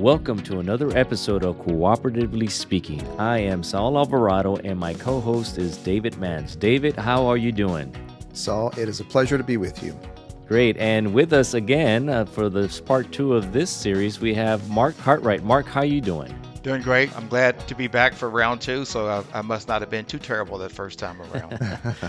Welcome to another episode of Cooperatively Speaking. I am Saul Alvarado and my co host is David Mans. David, how are you doing? Saul, it is a pleasure to be with you. Great. And with us again uh, for the part two of this series, we have Mark Cartwright. Mark, how are you doing? Doing great. I'm glad to be back for round two, so I, I must not have been too terrible that first time around.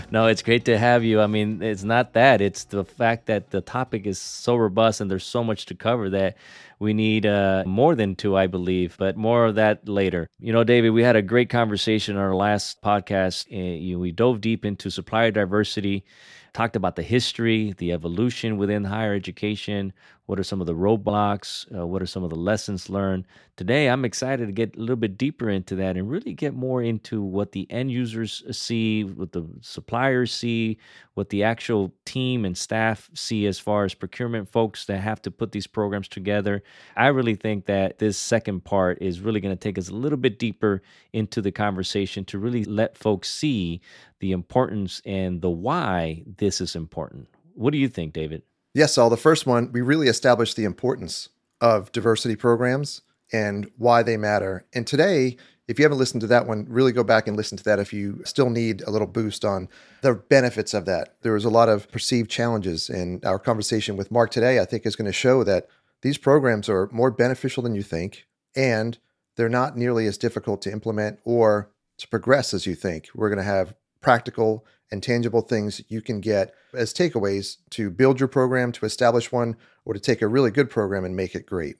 no, it's great to have you. I mean, it's not that, it's the fact that the topic is so robust and there's so much to cover that we need uh, more than two, I believe, but more of that later. You know, David, we had a great conversation on our last podcast. Uh, we dove deep into supplier diversity talked about the history, the evolution within higher education. What are some of the roadblocks? Uh, what are some of the lessons learned? Today, I'm excited to get a little bit deeper into that and really get more into what the end users see, what the suppliers see, what the actual team and staff see as far as procurement folks that have to put these programs together. I really think that this second part is really going to take us a little bit deeper into the conversation to really let folks see the importance and the why this is important. What do you think, David? Yes, Saul. The first one, we really established the importance of diversity programs and why they matter. And today, if you haven't listened to that one, really go back and listen to that if you still need a little boost on the benefits of that. There was a lot of perceived challenges, and our conversation with Mark today, I think, is going to show that these programs are more beneficial than you think, and they're not nearly as difficult to implement or to progress as you think. We're going to have practical and tangible things you can get as takeaways to build your program, to establish one, or to take a really good program and make it great.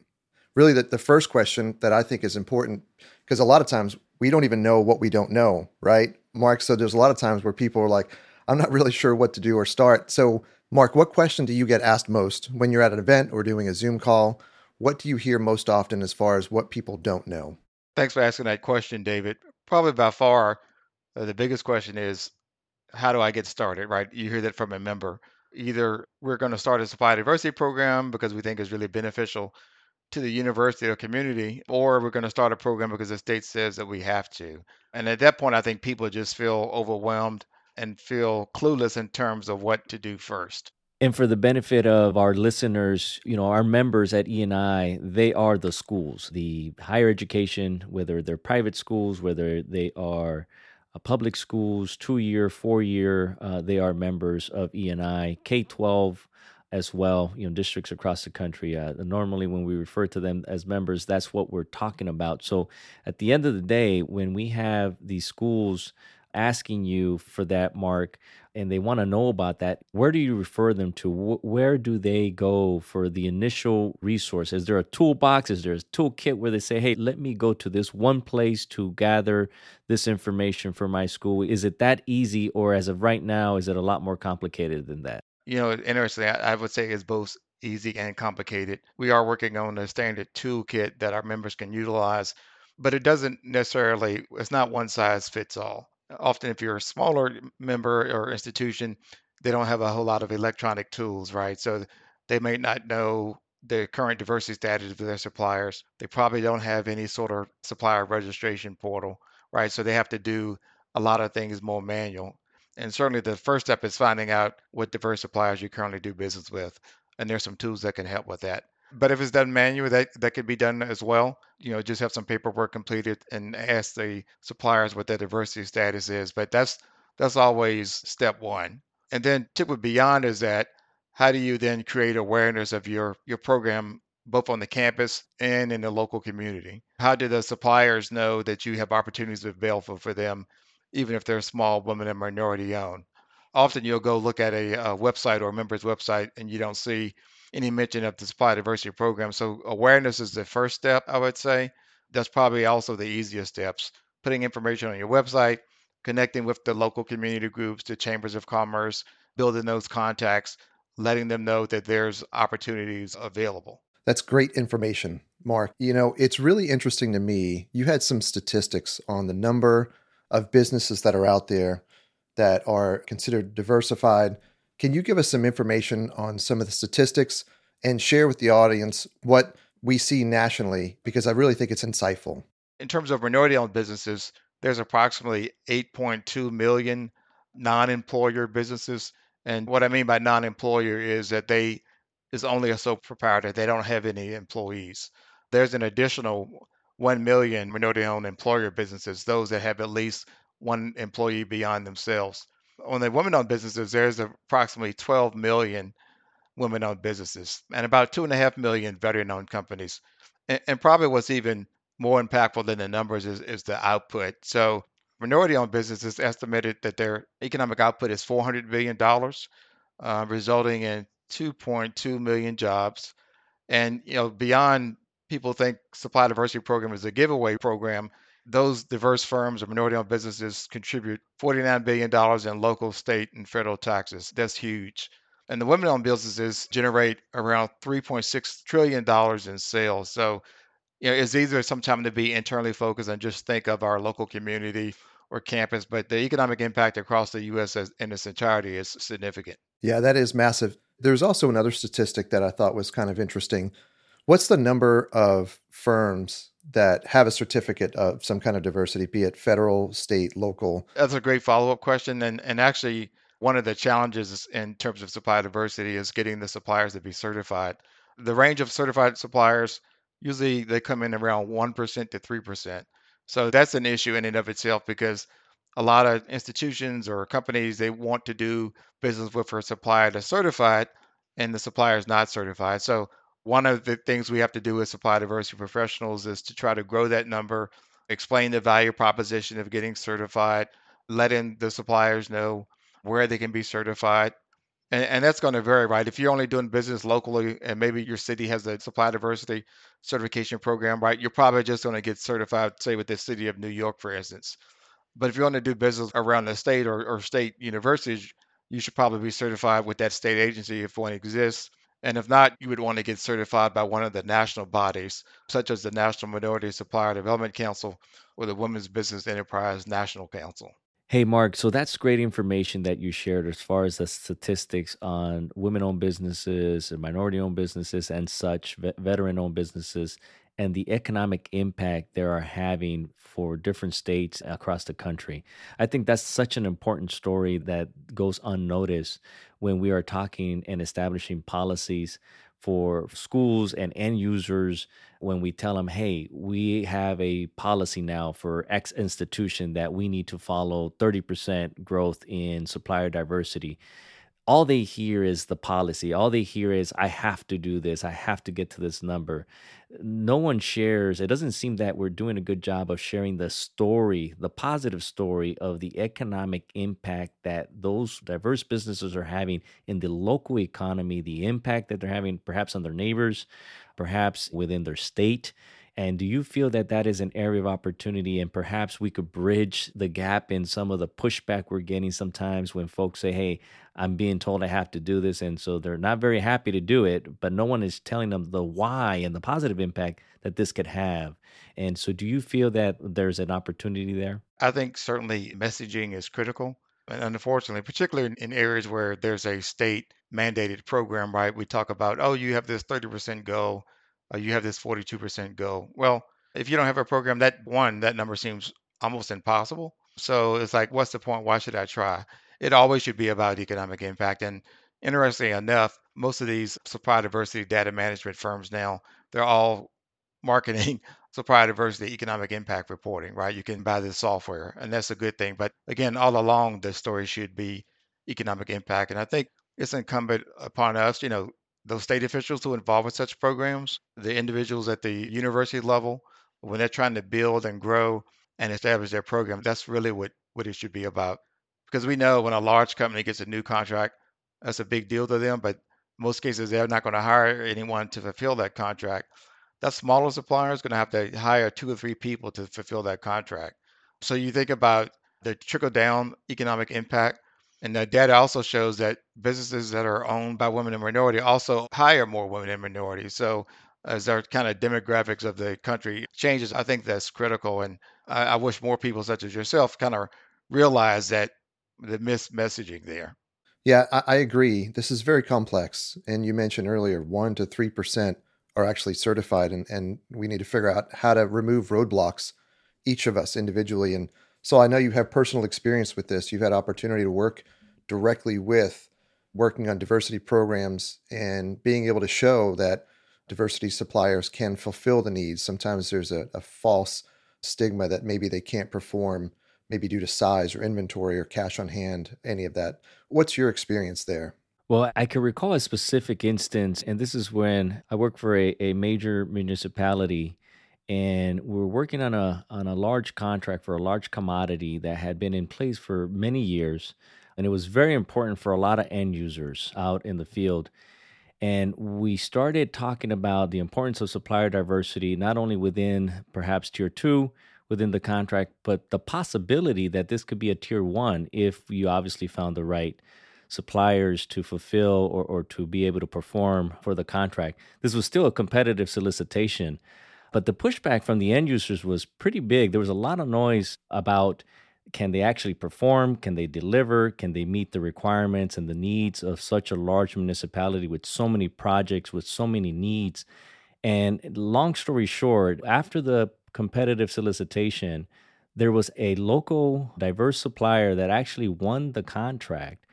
Really, the, the first question that I think is important, because a lot of times we don't even know what we don't know, right? Mark, so there's a lot of times where people are like, I'm not really sure what to do or start. So, Mark, what question do you get asked most when you're at an event or doing a Zoom call? What do you hear most often as far as what people don't know? Thanks for asking that question, David. Probably by far uh, the biggest question is, how do I get started, right? You hear that from a member. Either we're going to start a supply diversity program because we think it's really beneficial to the university or community, or we're going to start a program because the state says that we have to. And at that point, I think people just feel overwhelmed and feel clueless in terms of what to do first. And for the benefit of our listeners, you know, our members at E&I, they are the schools, the higher education, whether they're private schools, whether they are public schools, two year, four year, uh, they are members of E&I, K 12 as well, you know, districts across the country. Uh, normally, when we refer to them as members, that's what we're talking about. So at the end of the day, when we have these schools asking you for that mark and they want to know about that, where do you refer them to? Where do they go for the initial resource? Is there a toolbox? Is there a toolkit where they say, hey, let me go to this one place to gather this information for my school? Is it that easy, or as of right now, is it a lot more complicated than that? You know, interestingly, I would say it's both easy and complicated. We are working on a standard toolkit that our members can utilize, but it doesn't necessarily, it's not one size fits all often if you're a smaller member or institution, they don't have a whole lot of electronic tools, right? So they may not know the current diversity status of their suppliers. They probably don't have any sort of supplier registration portal, right? So they have to do a lot of things more manual. And certainly the first step is finding out what diverse suppliers you currently do business with. And there's some tools that can help with that. But if it's done manually, that, that could be done as well. You know, just have some paperwork completed and ask the suppliers what their diversity status is. But that's that's always step one. And then tip with beyond is that how do you then create awareness of your your program both on the campus and in the local community? How do the suppliers know that you have opportunities available for them, even if they're small, women, and minority owned? Often you'll go look at a, a website or a member's website and you don't see any mention of the supply diversity program. So awareness is the first step, I would say. That's probably also the easiest steps. Putting information on your website, connecting with the local community groups, the chambers of commerce, building those contacts, letting them know that there's opportunities available. That's great information, Mark. You know, it's really interesting to me. You had some statistics on the number of businesses that are out there that are considered diversified can you give us some information on some of the statistics and share with the audience what we see nationally? Because I really think it's insightful. In terms of minority owned businesses, there's approximately 8.2 million non employer businesses. And what I mean by non employer is that they is only a sole proprietor, they don't have any employees. there's an additional 1 million minority owned employer businesses, those that have at least one employee beyond themselves. On the women owned businesses, there's approximately 12 million women owned businesses and about 2.5 million veteran owned companies. And, and, probably what's even more impactful than the numbers is, is the output. So, minority owned businesses estimated that their economic output is $400 billion, uh, resulting in 2.2 million jobs. And you know, beyond people think supply diversity program is a giveaway program, those diverse firms or minority-owned businesses contribute $49 billion in local, state, and federal taxes. That's huge. And the women-owned businesses generate around $3.6 trillion in sales. So, you know, it's easier sometimes to be internally focused and just think of our local community or campus, but the economic impact across the U.S. in its entirety is significant. Yeah, that is massive. There's also another statistic that I thought was kind of interesting. What's the number of firms that have a certificate of some kind of diversity, be it federal, state, local? That's a great follow up question. And, and actually, one of the challenges in terms of supply diversity is getting the suppliers to be certified. The range of certified suppliers usually they come in around 1% to 3%. So that's an issue in and of itself because a lot of institutions or companies they want to do business with for a supplier that's certified and the supplier is not certified. So one of the things we have to do as supply diversity professionals is to try to grow that number, explain the value proposition of getting certified, letting the suppliers know where they can be certified. And, and that's going to vary, right? If you're only doing business locally and maybe your city has a supply diversity certification program, right, you're probably just going to get certified, say, with the city of New York, for instance. But if you want to do business around the state or, or state universities, you should probably be certified with that state agency if one exists. And if not, you would want to get certified by one of the national bodies, such as the National Minority Supplier Development Council or the Women's Business Enterprise National Council. Hey, Mark, so that's great information that you shared as far as the statistics on women owned businesses and minority owned businesses and such, veteran owned businesses and the economic impact they are having for different states across the country. I think that's such an important story that goes unnoticed when we are talking and establishing policies for schools and end users when we tell them, hey, we have a policy now for X institution that we need to follow 30% growth in supplier diversity all they hear is the policy. All they hear is, I have to do this. I have to get to this number. No one shares. It doesn't seem that we're doing a good job of sharing the story, the positive story of the economic impact that those diverse businesses are having in the local economy, the impact that they're having perhaps on their neighbors, perhaps within their state. And do you feel that that is an area of opportunity and perhaps we could bridge the gap in some of the pushback we're getting sometimes when folks say, hey, I'm being told I have to do this. And so they're not very happy to do it, but no one is telling them the why and the positive impact that this could have. And so do you feel that there's an opportunity there? I think certainly messaging is critical. And unfortunately, particularly in areas where there's a state mandated program, right? We talk about, oh, you have this 30% goal uh, you have this 42% go. Well, if you don't have a program, that one, that number seems almost impossible. So it's like, what's the point? Why should I try? It always should be about economic impact. And interestingly enough, most of these supply diversity data management firms now, they're all marketing supply diversity economic impact reporting, right? You can buy this software, and that's a good thing. But again, all along, the story should be economic impact. And I think it's incumbent upon us, you know, those state officials who are involved with such programs, the individuals at the university level, when they're trying to build and grow and establish their program, that's really what, what it should be about. Because we know when a large company gets a new contract, that's a big deal to them, but most cases they're not going to hire anyone to fulfill that contract. That smaller supplier is going to have to hire two or three people to fulfill that contract. So you think about the trickle down economic impact and the data also shows that businesses that are owned by women and minority also hire more women and minorities. So as our kind of demographics of the country changes, I think that's critical. And I, I wish more people such as yourself kind of realize that the mis messaging there. Yeah, I, I agree. This is very complex. And you mentioned earlier, one to three percent are actually certified, and, and we need to figure out how to remove roadblocks, each of us individually. And so I know you have personal experience with this. You've had opportunity to work directly with working on diversity programs and being able to show that diversity suppliers can fulfill the needs. Sometimes there's a, a false stigma that maybe they can't perform, maybe due to size or inventory or cash on hand, any of that. What's your experience there? Well, I can recall a specific instance, and this is when I worked for a, a major municipality and we were working on a on a large contract for a large commodity that had been in place for many years and it was very important for a lot of end users out in the field and we started talking about the importance of supplier diversity not only within perhaps tier 2 within the contract but the possibility that this could be a tier 1 if you obviously found the right suppliers to fulfill or, or to be able to perform for the contract. This was still a competitive solicitation, but the pushback from the end users was pretty big. There was a lot of noise about can they actually perform? Can they deliver? Can they meet the requirements and the needs of such a large municipality with so many projects, with so many needs? And long story short, after the competitive solicitation, there was a local diverse supplier that actually won the contract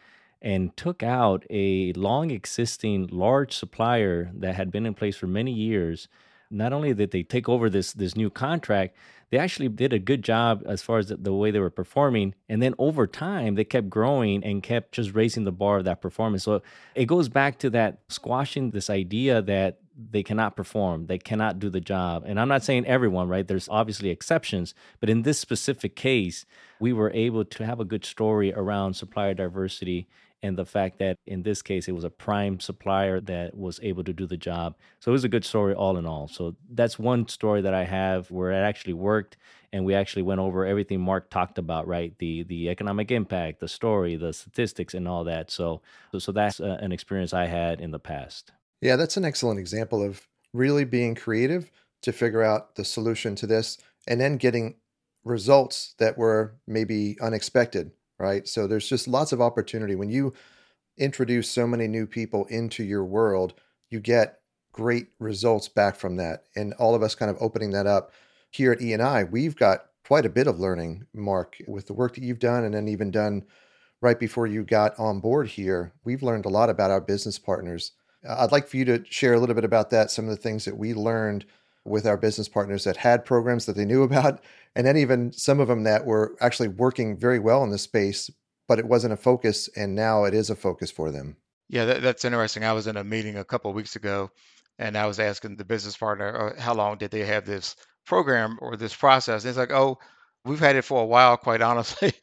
and took out a long existing large supplier that had been in place for many years. Not only did they take over this this new contract, they actually did a good job as far as the, the way they were performing. And then over time, they kept growing and kept just raising the bar of that performance. So it goes back to that squashing this idea that they cannot perform, they cannot do the job. And I'm not saying everyone, right? There's obviously exceptions, but in this specific case, we were able to have a good story around supplier diversity and the fact that in this case it was a prime supplier that was able to do the job. So it was a good story all in all. So that's one story that I have where it actually worked and we actually went over everything Mark talked about, right? The the economic impact, the story, the statistics and all that. So so that's a, uh, an experience I had in the past. Yeah, that's an excellent example of really being creative to figure out the solution to this and then getting results that were maybe unexpected right? So there's just lots of opportunity. When you introduce so many new people into your world, you get great results back from that. And all of us kind of opening that up here at E&I, we've got quite a bit of learning, Mark, with the work that you've done and then even done right before you got on board here. We've learned a lot about our business partners. Uh, I'd like for you to share a little bit about that, some of the things that we learned with our business partners that had programs that they knew about, and then even some of them that were actually working very well in the space, but it wasn't a focus, and now it is a focus for them. Yeah, that, that's interesting. I was in a meeting a couple weeks ago, and I was asking the business partner, uh, how long did they have this program or this process? And it's like, oh, we've had it for a while, quite honestly,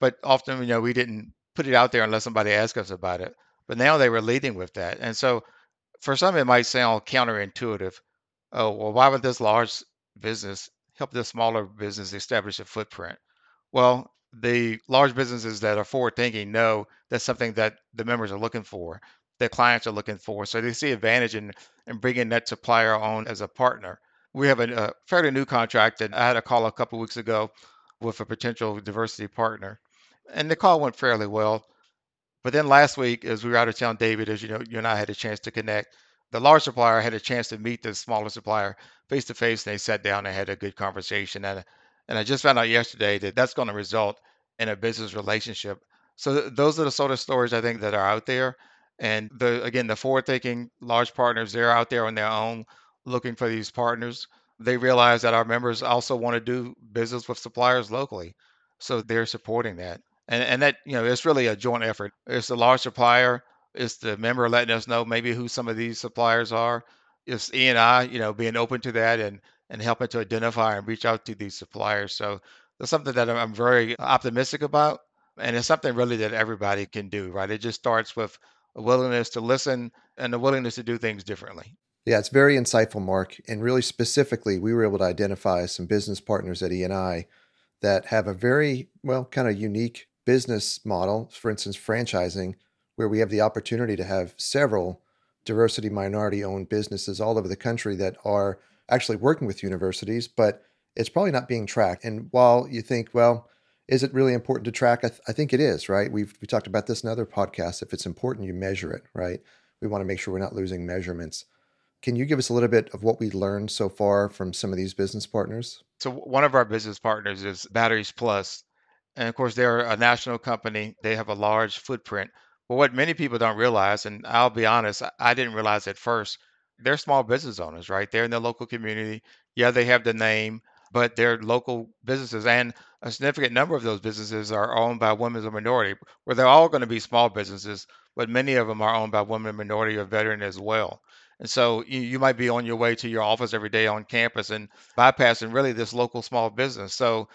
but often, you know, we didn't put it out there unless somebody asked us about it. But now they were leading with that, and so for some, it might sound counterintuitive oh, well, why would this large business help this smaller business establish a footprint? Well, the large businesses that are forward thinking know that's something that the members are looking for, that clients are looking for. So they see advantage in, in bringing that supplier on as a partner. We have a, a uh, fairly new contract, and I had a call a couple weeks ago with a potential diversity partner, and the call went fairly well. But then last week, as we were out of town, David, as you know, you and I had a chance to connect the large supplier had a chance to meet the smaller supplier face to face. And they sat down and had a good conversation. And, and I just found out yesterday that that's going to result in a business relationship. So th- those are the sort of stories I think that are out there. And the again, the forward-thinking large partners, they're out there on their own looking for these partners. They realize that our members also want to do business with suppliers locally, so they're supporting that. And and that you know, it's really a joint effort. It's the large supplier it's the member letting us know maybe who some of these suppliers are. It's E and I, you know, being open to that and and helping to identify and reach out to these suppliers. So that's something that I'm very optimistic about, and it's something really that everybody can do. Right? It just starts with a willingness to listen and a willingness to do things differently. Yeah, it's very insightful, Mark. And really specifically, we were able to identify some business partners at E&I that have a very, well, kind of unique business model. For instance, franchising, where we have the opportunity to have several diversity minority owned businesses all over the country that are actually working with universities, but it's probably not being tracked. And while you think, well, is it really important to track? I, th- I think it is, right? We've we talked about this in other podcasts. If it's important, you measure it, right? We want to make sure we're not losing measurements. Can you give us a little bit of what we learned so far from some of these business partners? So one of our business partners is Batteries Plus, and of course they're a national company. They have a large footprint. But what many people don't realize, and I'll be honest, I didn't realize at first, they're small business owners, right? They're in the local community. Yeah, they have the name, but they're local businesses. And a significant number of those businesses are owned by women or minority, where they're all going to be small businesses, but many of them are owned by women, minority, or veteran as well. And so you, you might be on your way to your office every day on campus and bypassing really this local small business. So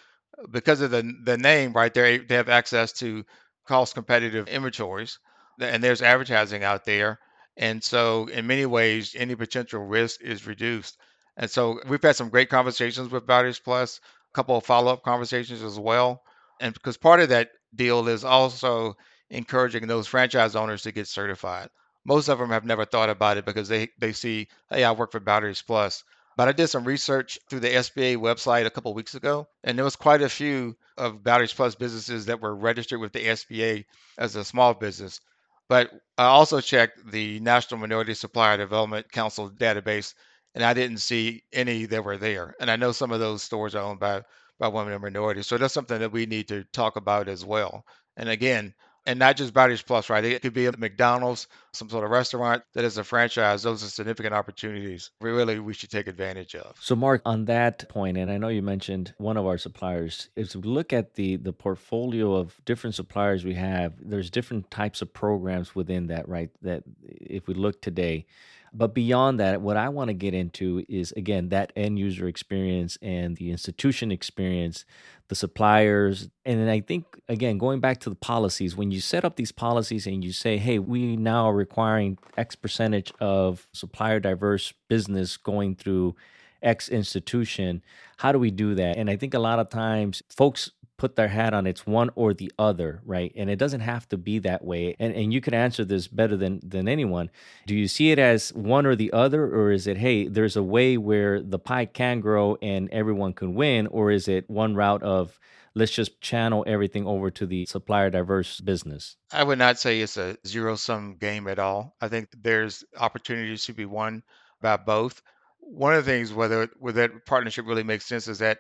because of the the name, right, they they have access to cost competitive inventories, and there's advertising out there. And so in many ways, any potential risk is reduced. And so we've had some great conversations with Batteries Plus, a couple of follow-up conversations as well. And because part of that deal is also encouraging those franchise owners to get certified most of them have never thought about it because they they see, hey, I work for Batteries Plus. But I did some research through the SBA website a couple weeks ago, and there was quite a few of Batteries Plus businesses that were registered with the SBA as a small business. But I also checked the National Minority Supplier Development Council database, and I didn't see any that were there. And I know some of those stores are owned by by women and minorities, so that's something that we need to talk about as well. And again, and not just Batteries Plus, right? It could be a McDonald's, some sort of restaurant that is a franchise. Those are significant opportunities. Really we should take advantage of. So, Mark, on that point, and I know you mentioned one of our suppliers. If we look at the the portfolio of different suppliers we have, there's different types of programs within that, right? That if we look today, but beyond that, what I want to get into is again that end user experience and the institution experience, the suppliers. And I think, again, going back to the policies, when you set up these policies and you say, hey, we now are requiring X percentage of supplier diverse business going through X institution, how do we do that? And I think a lot of times folks put their hat on it's one or the other right? And it doesn't have to be that way. And and you can answer this better than than anyone. Do you see it as one or the other or is it hey there's a way where the pie can grow and everyone can win? Or is it one route of let's just channel everything over to the supplier diverse business? I would not say it's a zero sum game at all. I think there's opportunities to be won by both. One of the things whether whether that partnership really makes sense is that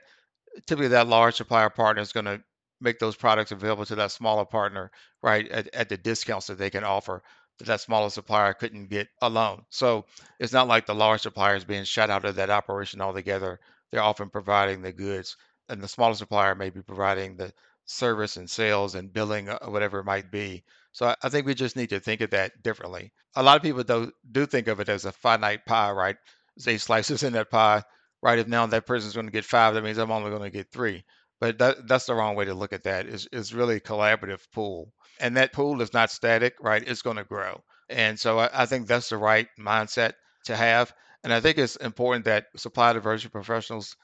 typically that large supplier partner is going to make those products available to that smaller partner, right, at, at the discounts that they can offer that that smaller supplier couldn't get alone. So it's not like the large supplier is being shut out of that operation altogether. They're often providing the goods, and the smaller supplier may be providing the service and sales and billing, uh, whatever it might be. So I, I think we just need to think of that differently. A lot of people do, do think of it as a finite pie, right? Say slices in that pie right? If now that person's going to get five, that means I'm only going to get three. But that, that's the wrong way to look at that. It's, it's really a collaborative pool. And that pool is not static, right? It's going to grow. And so I, I think that's the right mindset to have. And I think it's important that supply diversity professionals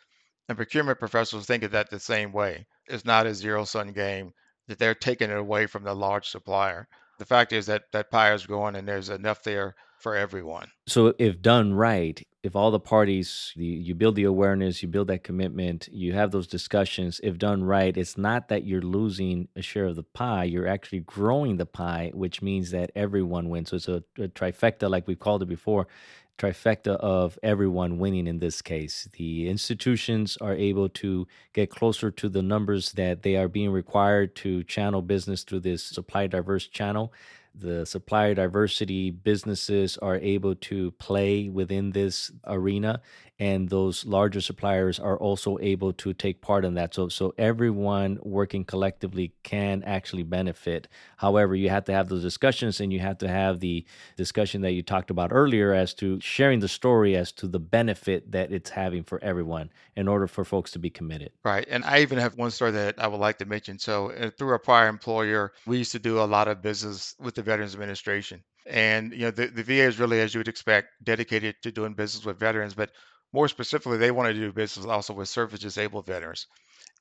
and procurement professionals think of that the same way. It's not a zero sum game that they're taking it away from the large supplier. The fact is that that pie is growing and there's enough there for everyone. So, if done right, if all the parties, the, you build the awareness, you build that commitment, you have those discussions, if done right, it's not that you're losing a share of the pie, you're actually growing the pie, which means that everyone wins. So, it's a, a trifecta, like we've called it before trifecta of everyone winning in this case. The institutions are able to get closer to the numbers that they are being required to channel business through this supply diverse channel the supplier diversity businesses are able to play within this arena and those larger suppliers are also able to take part in that. So so everyone working collectively can actually benefit. However you have to have those discussions and you have to have the discussion that you talked about earlier as to sharing the story as to the benefit that it's having for everyone in order for folks to be committed. Right. And i even have one story that i would like to mention. So uh, through a prior employer we used to do a lot of business with the veterans administration and you know the, the va is really as you would expect dedicated to doing business with veterans but more specifically, they wanted to do business also with service disabled veterans.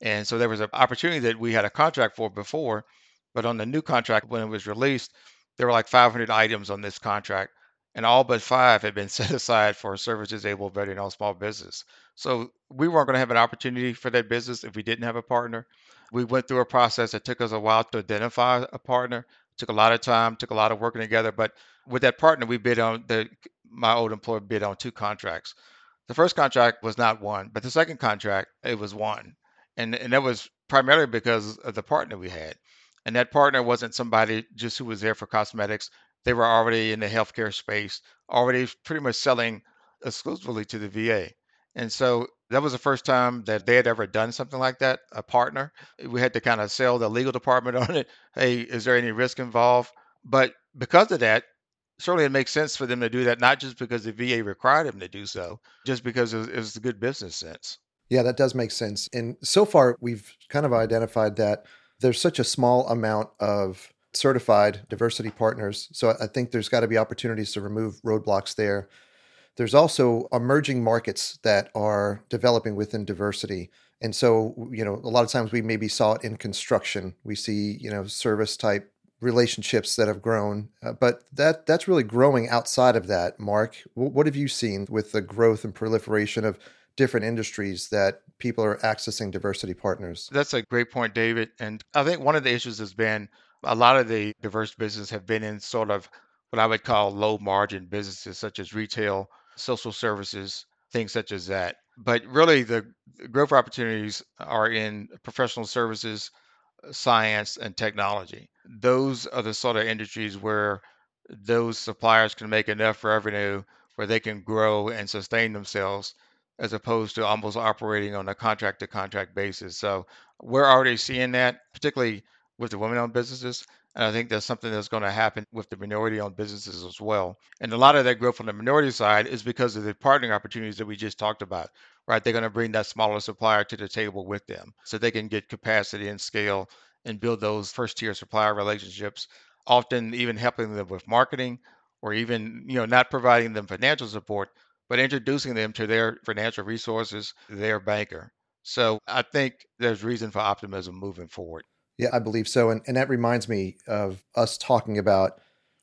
And so there was an opportunity that we had a contract for before, but on the new contract, when it was released, there were like 500 items on this contract, and all but five had been set aside for service disabled veteran owned small business. So we weren't going to have an opportunity for that business if we didn't have a partner. We went through a process that took us a while to identify a partner. Took a lot of time, took a lot of working together. But with that partner, we bid on the my old employer bid on two contracts. The first contract was not won, but the second contract it was won, and and that was primarily because of the partner we had, and that partner wasn't somebody just who was there for cosmetics. They were already in the healthcare space, already pretty much selling exclusively to the VA. And so that was the first time that they had ever done something like that, a partner. We had to kind of sell the legal department on it. Hey, is there any risk involved? But because of that, certainly it makes sense for them to do that, not just because the VA required them to do so, just because it was, it good business sense. Yeah, that does make sense. And so far, we've kind of identified that there's such a small amount of certified diversity partners. So I think there's got to be opportunities to remove roadblocks there. There's also emerging markets that are developing within diversity. And so, you know, a lot of times we maybe saw it in construction. We see, you know, service type relationships that have grown, uh, but that that's really growing outside of that. Mark, w- what have you seen with the growth and proliferation of different industries that people are accessing diversity partners? That's a great point, David. And I think one of the issues has been a lot of the diverse businesses have been in sort of what I would call low margin businesses, such as retail, social services, things such as that. But really, the growth opportunities are in professional services, science, and technology. Those are the sort of industries where those suppliers can make enough revenue where they can grow and sustain themselves as opposed to almost operating on a contract to contract basis. So we're already seeing that, particularly with the women owned businesses. And I think that's something that's going to happen with the minority owned businesses as well. And a lot of that growth on the minority side is because of the partnering opportunities that we just talked about, right? They're going to bring that smaller supplier to the table with them so they can get capacity and scale and build those first tier supplier relationships, often even helping them with marketing or even, you know, not providing them financial support, but introducing them to their financial resources, their banker. So I think there's reason for optimism moving forward. Yeah, I believe so. And, and that reminds me of us talking about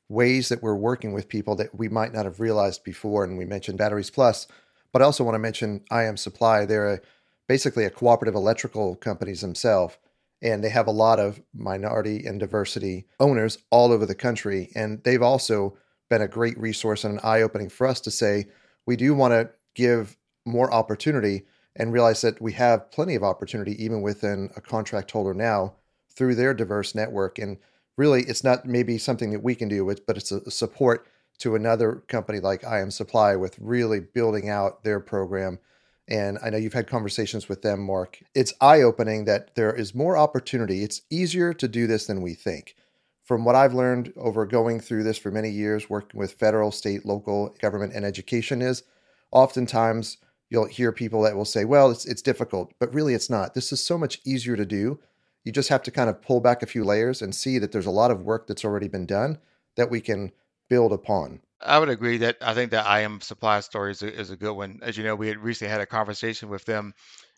ways that we're working with people that we might not have realized before. And we mentioned Batteries Plus, but I also want to mention IM Supply. They're a, basically a cooperative electrical companies themselves. And they have a lot of minority and diversity owners all over the country. And they've also been a great resource and an eye opening for us to say, we do want to give more opportunity and realize that we have plenty of opportunity even within a contract holder now through their diverse network. And really, it's not maybe something that we can do, but it's a support to another company like I Am Supply with really building out their program. And I know you've had conversations with them, Mark. It's eye opening that there is more opportunity. It's easier to do this than we think. From what I've learned over going through this for many years, working with federal, state, local government, and education, is oftentimes you'll hear people that will say, well, it's, it's difficult, but really it's not. This is so much easier to do you just have to kind of pull back a few layers and see that there's a lot of work that's already been done that we can build upon. I would agree that I think that IM supply story is a, is a good one. As you know, we had recently had a conversation with them.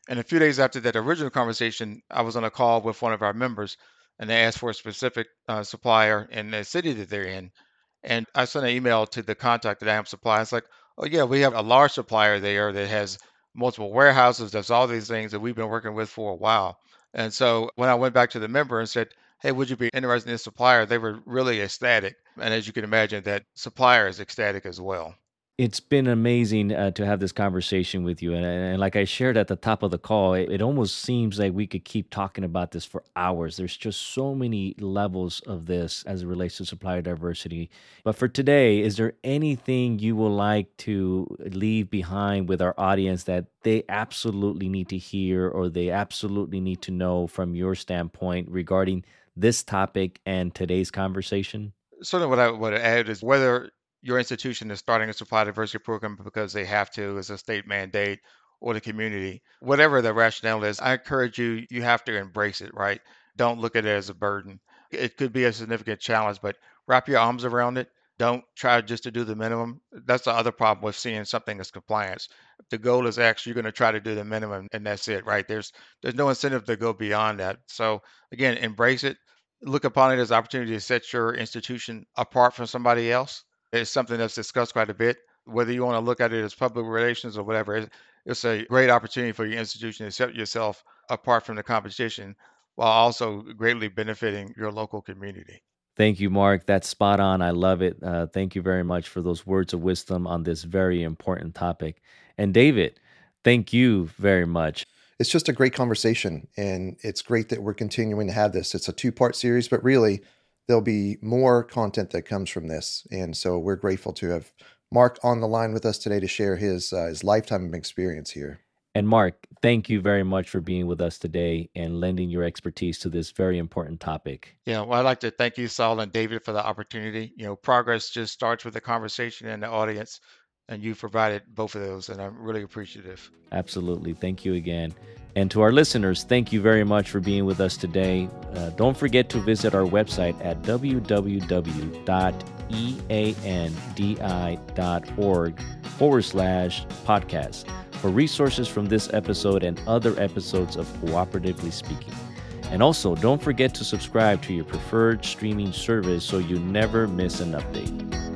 And a few days after that original conversation, I was on a call with one of our members and they asked for a specific uh, supplier in the city that they're in. And I sent an email to the contact at IM Supply. It's like, oh, yeah, we have a large supplier there that has multiple warehouses, does all these things that we've been working with for a while. And so when I went back to the member and said, Hey, would you be interested in this supplier? They were really ecstatic. And as you can imagine, that supplier is ecstatic as well it's been amazing uh, to have this conversation with you. And, and, like I shared at the top of the call, it, it, almost seems like we could keep talking about this for hours. There's just so many levels of this as it relates to supplier diversity. But for today, is there anything you would like to leave behind with our audience that they absolutely need to hear or they absolutely need to know from your standpoint regarding this topic and today's conversation? Certainly, what I would add is whether your institution is starting a supply diversity program because they have to as a state mandate or the community, whatever the rationale is, I encourage you, you have to embrace it, right? Don't look at it as a burden. It could be a significant challenge, but wrap your arms around it. Don't try just to do the minimum. That's the other problem with seeing something as compliance. The goal is X, you're going to try to do the minimum, and that's it, right? There's there's no incentive to go beyond that. So again, embrace it. Look upon it as opportunity to set your institution apart from somebody else it's something that's discussed quite a bit. Whether you want to look at it as public relations or whatever, it's a great opportunity for your institution to set yourself apart from the competition while also greatly benefiting your local community. Thank you, Mark. That's spot on. I love it. Uh, thank you very much for those words of wisdom on this very important topic. And David, thank you very much. It's just a great conversation, and it's great that we're continuing to have this. It's a two part series, but really, there'll be more content that comes from this. And so we're grateful to have Mark on the line with us today to share his uh, his lifetime of experience here. And Mark, thank you very much for being with us today and lending your expertise to this very important topic. Yeah, well, I'd like to thank you, Saul and David, for the opportunity. You know, progress just starts with the conversation and the audience, and you provided both of those, and I'm really appreciative. Absolutely. Thank you again. And to our listeners, thank you very much for being with us today. Uh, don't forget to visit our website at www.eandi.org forward slash podcast for resources from this episode and other episodes of Cooperatively Speaking. And also, don't forget to subscribe to your preferred streaming service so you never miss an update.